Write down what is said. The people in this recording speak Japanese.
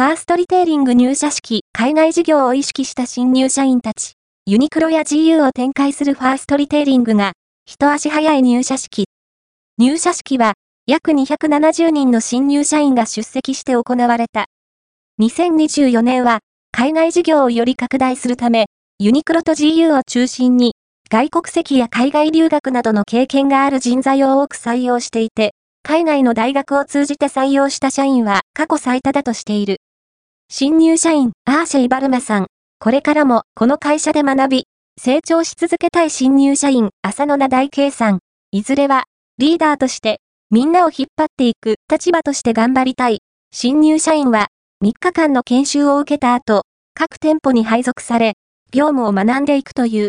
ファーストリテイリング入社式、海外事業を意識した新入社員たち、ユニクロや GU を展開するファーストリテイリングが、一足早い入社式。入社式は、約270人の新入社員が出席して行われた。2024年は、海外事業をより拡大するため、ユニクロと GU を中心に、外国籍や海外留学などの経験がある人材を多く採用していて、海外の大学を通じて採用した社員は過去最多だとしている。新入社員、アーシェイ・バルマさん。これからもこの会社で学び、成長し続けたい新入社員、浅野名大圭さん。いずれは、リーダーとして、みんなを引っ張っていく立場として頑張りたい。新入社員は、3日間の研修を受けた後、各店舗に配属され、業務を学んでいくという。